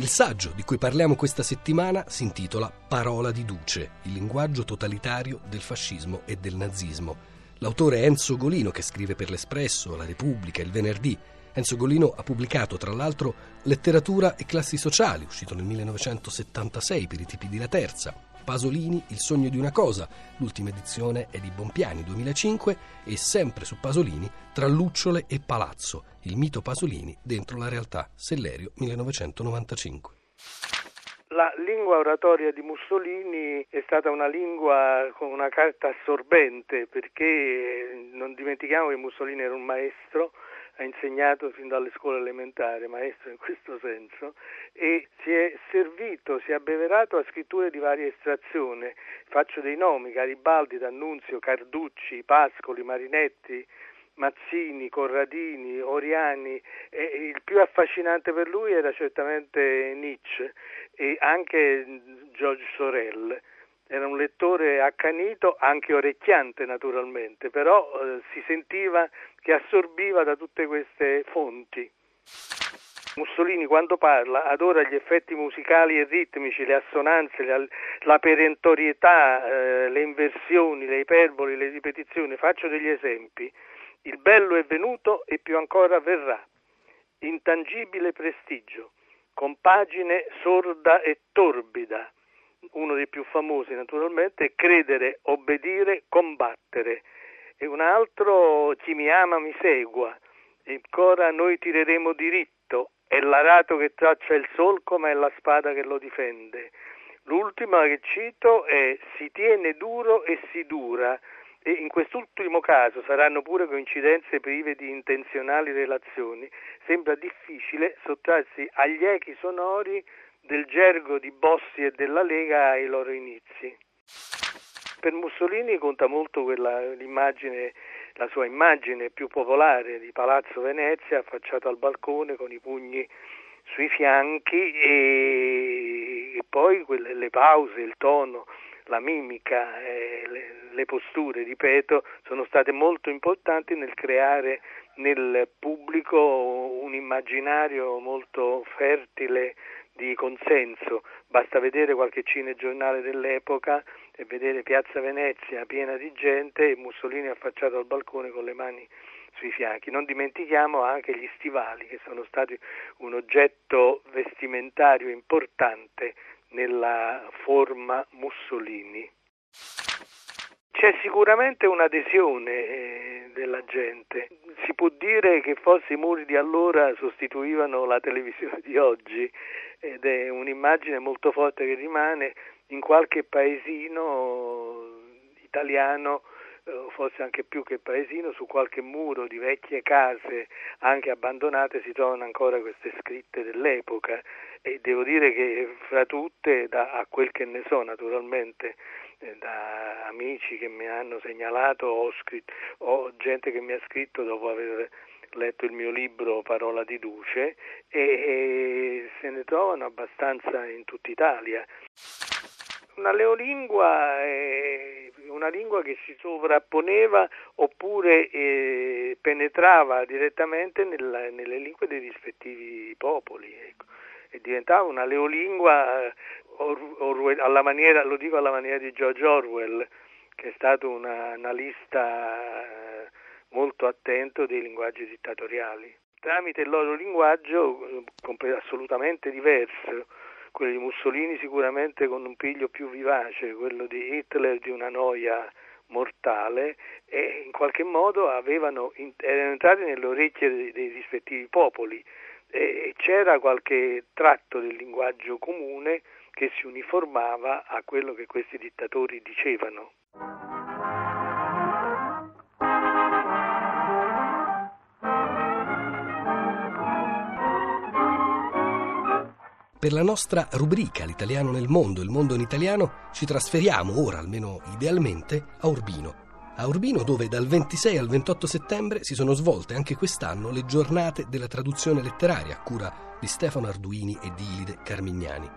Il saggio di cui parliamo questa settimana si intitola Parola di Duce, il linguaggio totalitario del fascismo e del nazismo. L'autore è Enzo Golino che scrive per l'Espresso, La Repubblica, Il Venerdì. Enzo Golino ha pubblicato tra l'altro Letteratura e classi sociali, uscito nel 1976 per i tipi di La Terza, Pasolini, Il sogno di una cosa, l'ultima edizione è di Bompiani 2005 e sempre su Pasolini, Tra lucciole e palazzo, il mito Pasolini dentro la realtà, Sellerio 1995. La lingua oratoria di Mussolini è stata una lingua con una carta assorbente perché non dimentichiamo che Mussolini era un maestro ha insegnato fin dalle scuole elementari, maestro in questo senso, e si è servito, si è abbeverato a scritture di varia estrazione. Faccio dei nomi, Garibaldi, D'Annunzio, Carducci, Pascoli, Marinetti, Mazzini, Corradini, Oriani, il più affascinante per lui era certamente Nietzsche e anche George Sorel era un lettore accanito, anche orecchiante naturalmente, però eh, si sentiva che assorbiva da tutte queste fonti. Mussolini quando parla adora gli effetti musicali e ritmici, le assonanze, la, la perentorietà, eh, le inversioni, le iperboli, le ripetizioni. Faccio degli esempi. Il bello è venuto e più ancora verrà. Intangibile prestigio, compagine sorda e torbida uno dei più famosi naturalmente, è credere, obbedire, combattere. E un altro, chi mi ama mi segua, ancora noi tireremo diritto, è l'arato che traccia il solco ma è la spada che lo difende. L'ultima che cito è si tiene duro e si dura, e in quest'ultimo caso saranno pure coincidenze prive di intenzionali relazioni, sembra difficile sottrarsi agli echi sonori del gergo di Bossi e della Lega ai loro inizi. Per Mussolini conta molto quella, l'immagine, la sua immagine più popolare di Palazzo Venezia affacciato al balcone con i pugni sui fianchi e, e poi quelle, le pause, il tono, la mimica, eh, le, le posture, ripeto, sono state molto importanti nel creare nel pubblico un immaginario molto fertile di consenso, basta vedere qualche cinegiornale dell'epoca e vedere Piazza Venezia piena di gente e Mussolini affacciato al balcone con le mani sui fianchi. Non dimentichiamo anche gli stivali che sono stati un oggetto vestimentario importante nella forma Mussolini. C'è sicuramente un'adesione eh, della gente. Si può dire che forse i muri di allora sostituivano la televisione di oggi ed è un'immagine molto forte che rimane in qualche paesino italiano forse anche più che paesino, su qualche muro di vecchie case anche abbandonate si trovano ancora queste scritte dell'epoca. E devo dire che fra tutte, da, a quel che ne so naturalmente, eh, da amici che mi hanno segnalato o, scritto, o gente che mi ha scritto dopo aver letto il mio libro Parola di Duce e, e se ne trovano abbastanza in tutta Italia. Una leolingua è una lingua che si sovrapponeva oppure eh, penetrava direttamente nella, nelle lingue dei rispettivi popoli ecco. e diventava una leolingua eh, or, alla maniera, lo dico alla maniera di George Orwell che è stato un analista molto attento dei linguaggi dittatoriali. Tramite il loro linguaggio eh, assolutamente diverso, quello di Mussolini sicuramente con un piglio più vivace, quello di Hitler di una noia mortale e in qualche modo avevano, erano entrati nelle orecchie dei, rispettivi popoli e c'era qualche tratto del linguaggio comune che si uniformava a quello che questi dittatori dicevano. Per la nostra rubrica L'italiano nel mondo, il mondo in italiano, ci trasferiamo ora, almeno idealmente, a Urbino. A Urbino dove dal 26 al 28 settembre si sono svolte anche quest'anno le giornate della traduzione letteraria a cura di Stefano Arduini e di Ilide Carmignani.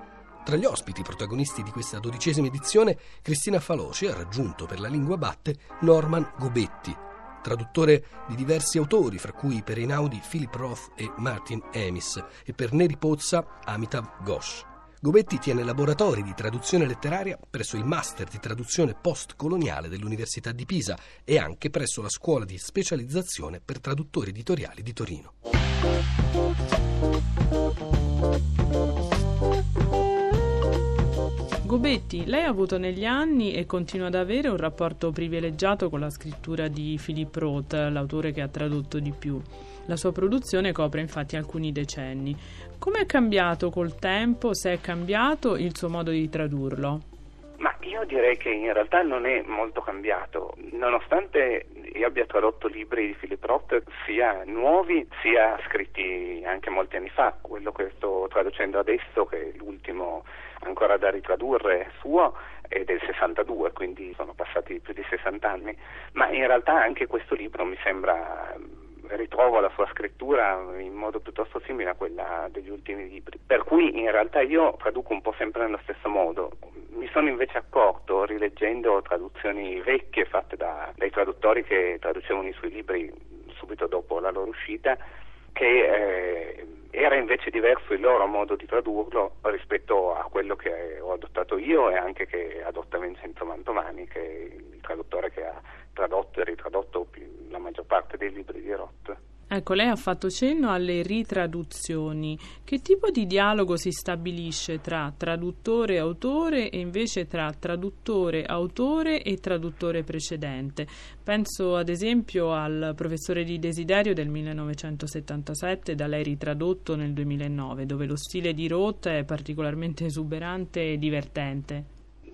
Tra gli ospiti protagonisti di questa dodicesima edizione, Cristina Faloci ha raggiunto per la lingua batte Norman Gobetti, traduttore di diversi autori, fra cui per Einaudi Philip Roth e Martin Amis, e per Neri Pozza Amitav Ghosh. Gobetti tiene laboratori di traduzione letteraria presso il Master di traduzione postcoloniale dell'Università di Pisa e anche presso la Scuola di specializzazione per traduttori editoriali di Torino. Gobetti, lei ha avuto negli anni e continua ad avere un rapporto privilegiato con la scrittura di Philip Roth, l'autore che ha tradotto di più. La sua produzione copre infatti alcuni decenni. Come è cambiato col tempo, se è cambiato il suo modo di tradurlo? Ma io direi che in realtà non è molto cambiato, nonostante io abbia tradotto libri di Philip Roth sia nuovi sia scritti anche molti anni fa, quello che sto traducendo adesso che è l'ultimo ancora da ritradurre suo è del 62, quindi sono passati più di 60 anni, ma in realtà anche questo libro mi sembra ritrovo la sua scrittura in modo piuttosto simile a quella degli ultimi libri. Per cui in realtà io traduco un po' sempre nello stesso modo. Mi sono invece accorto, rileggendo traduzioni vecchie fatte da, dai traduttori che traducevano i suoi libri subito dopo la loro uscita, che eh, era invece diverso il loro modo di tradurlo rispetto a quello che ho adottato io e anche che adotta Vincenzo Mantovani, che è il traduttore che ha tradotto e ritradotto la maggior parte dei libri di Roth. Ecco, lei ha fatto cenno alle ritraduzioni. Che tipo di dialogo si stabilisce tra traduttore e autore e invece tra traduttore, autore e traduttore precedente? Penso ad esempio al professore di Desiderio del 1977 da lei ritradotto nel 2009, dove lo stile di Roth è particolarmente esuberante e divertente.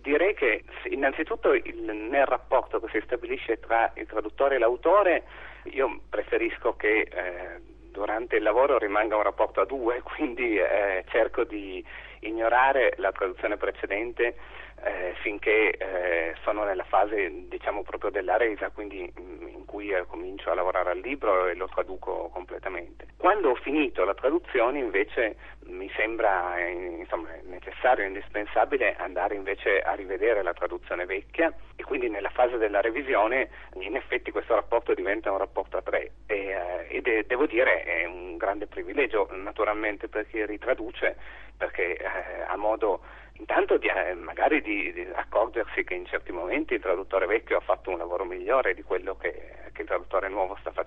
Direi che innanzitutto nel rapporto che si stabilisce tra il traduttore e l'autore io preferisco che eh, durante il lavoro rimanga un rapporto a due, quindi eh, cerco di ignorare la traduzione precedente eh, finché eh, sono nella fase diciamo proprio della resa, quindi mm, in cui eh, comincio a lavorare al libro e lo traduco completamente. Quando ho finito la traduzione invece mi sembra eh, insomma, necessario e indispensabile andare invece a rivedere la traduzione vecchia e quindi nella fase della revisione in effetti questo rapporto diventa un rapporto a tre e, eh, ed è, devo dire è un grande privilegio naturalmente per chi ritraduce perché eh, ha modo intanto di, eh, magari di, di, accorgersi che in certi momenti il traduttore vecchio ha fatto un lavoro migliore di quello che, che il traduttore nuovo sta facendo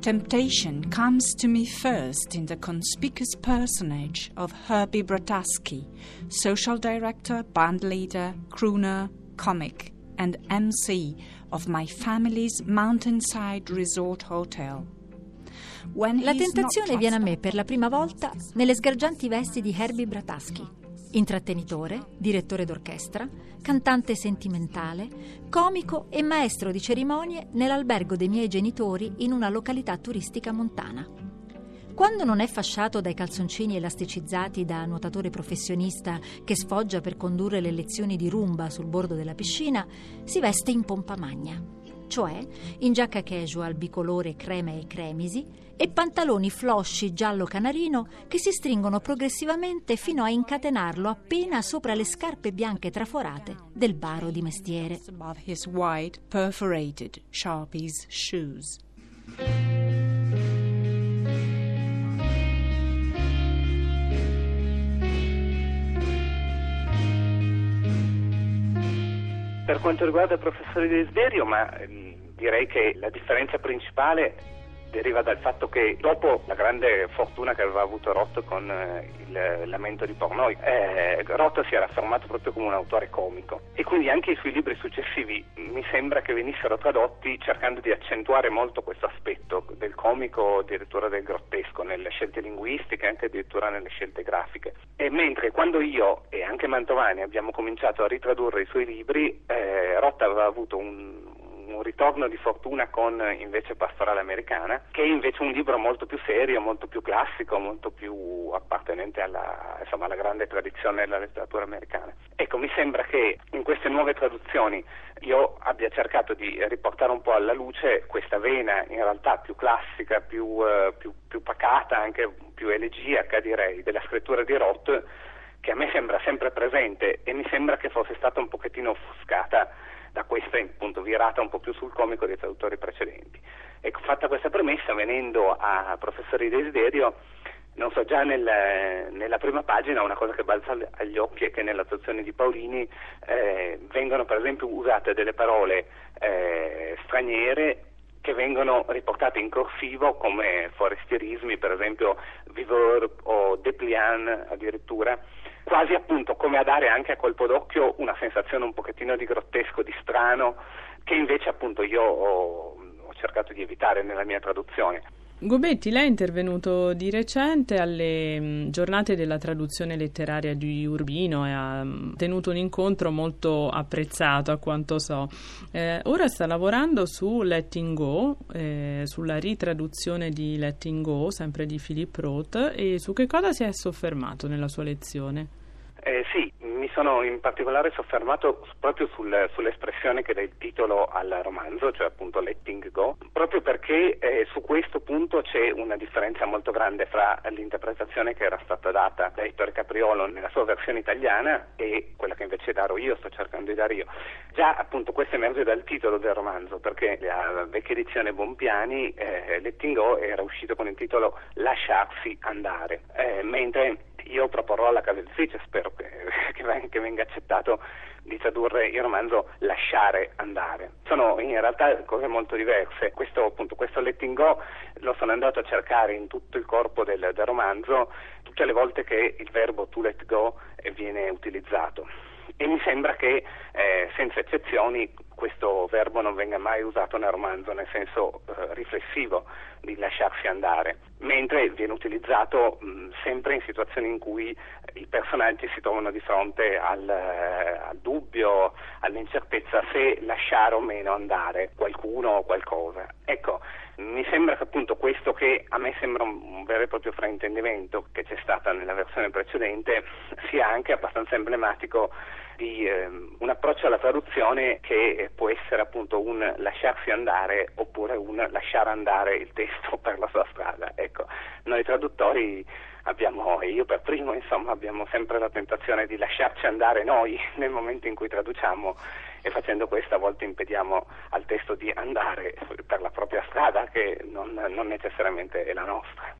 Temptation comes to me first in the conspicuous personage of Herbie Brataski, social director, band leader, crooner, comic, and MC of my family's mountainside resort hotel. La tentazione viene a me per la prima volta nelle sgargianti vesti di Herbie Brataski intrattenitore, direttore d'orchestra, cantante sentimentale, comico e maestro di cerimonie nell'albergo dei miei genitori in una località turistica montana. Quando non è fasciato dai calzoncini elasticizzati da nuotatore professionista che sfoggia per condurre le lezioni di rumba sul bordo della piscina, si veste in pompa magna cioè in giacca casual bicolore crema e cremisi e pantaloni flosci giallo canarino che si stringono progressivamente fino a incatenarlo appena sopra le scarpe bianche traforate del baro di mestiere. Per quanto riguarda il professore Desiderio, ma ehm, direi che la differenza principale deriva dal fatto che dopo la grande fortuna che aveva avuto Roth con eh, il lamento di Pornoi, eh, Roth si era affermato proprio come un autore comico e quindi anche i suoi libri successivi mi sembra che venissero tradotti cercando di accentuare molto questo aspetto del comico, addirittura del grottesco, nelle scelte linguistiche e anche addirittura nelle scelte grafiche. E mentre quando io e anche Mantovani abbiamo cominciato a ritradurre i suoi libri, eh, Roth aveva avuto un, un ritorno di fortuna con invece Pastorale Americana, che è invece un libro molto più serio, molto più classico, molto più appartenente alla, insomma, alla grande tradizione della letteratura americana. Ecco, mi sembra che in queste nuove traduzioni io abbia cercato di riportare un po' alla luce questa vena in realtà più classica, più, eh, più, più pacata, anche più elegiaca direi, della scrittura di Roth che a me sembra sempre presente e mi sembra che fosse stata un pochettino offuscata da questa appunto virata un po' più sul comico dei traduttori precedenti. Ecco, fatta questa premessa, venendo a Professore Desiderio, non so, già nel, nella prima pagina una cosa che balza agli occhi è che nella traduzione di Paolini eh, vengono per esempio usate delle parole eh, straniere che vengono riportate in corsivo come forestierismi, per esempio viveur o dépliant addirittura, quasi appunto come a dare anche a colpo d'occhio una sensazione un pochettino di grottesco, di strano, che invece appunto io ho, ho cercato di evitare nella mia traduzione. Gobetti, lei è intervenuto di recente alle mm, giornate della traduzione letteraria di Urbino e ha mm, tenuto un incontro molto apprezzato, a quanto so. Eh, ora sta lavorando su Letting Go, eh, sulla ritraduzione di Letting Go, sempre di Philip Roth, e su che cosa si è soffermato nella sua lezione? Eh, sì, mi sono in particolare soffermato proprio sul, sull'espressione che dà il titolo al romanzo, cioè appunto letting go, proprio perché eh, su questo punto c'è una differenza molto grande fra l'interpretazione che era stata data da Ettore Capriolo nella sua versione italiana e quella che invece darò io, sto cercando di dare io. Già appunto questo emerge dal titolo del romanzo, perché la vecchia edizione Bompiani, eh, letting go, era uscito con il titolo Lasciarsi andare, eh, mentre io proporrò alla casa editrice, spero che, che, venga accettato, di tradurre il romanzo Lasciare andare. Sono in realtà cose molto diverse. Questo, appunto, questo letting go lo sono andato a cercare in tutto il corpo del, del romanzo tutte le volte che il verbo to let go viene utilizzato. E mi sembra che, eh, senza eccezioni, questo verbo non venga mai usato nel romanzo nel senso eh, riflessivo di lasciarsi andare, mentre viene utilizzato mh, sempre in situazioni in cui i personaggi si trovano di fronte al, eh, al dubbio, all'incertezza se lasciare o meno andare qualcuno o qualcosa. Ecco, mi sembra che appunto questo che a me sembra un vero e proprio fraintendimento che c'è stata nella versione precedente sia anche abbastanza emblematico di eh, un approccio alla traduzione che può essere appunto un lasciarsi andare oppure un lasciare andare il testo per la sua strada. Ecco, noi traduttori abbiamo, io per primo insomma, abbiamo sempre la tentazione di lasciarci andare noi nel momento in cui traduciamo e facendo questo a volte impediamo al testo di andare per la propria strada che non, non necessariamente è la nostra.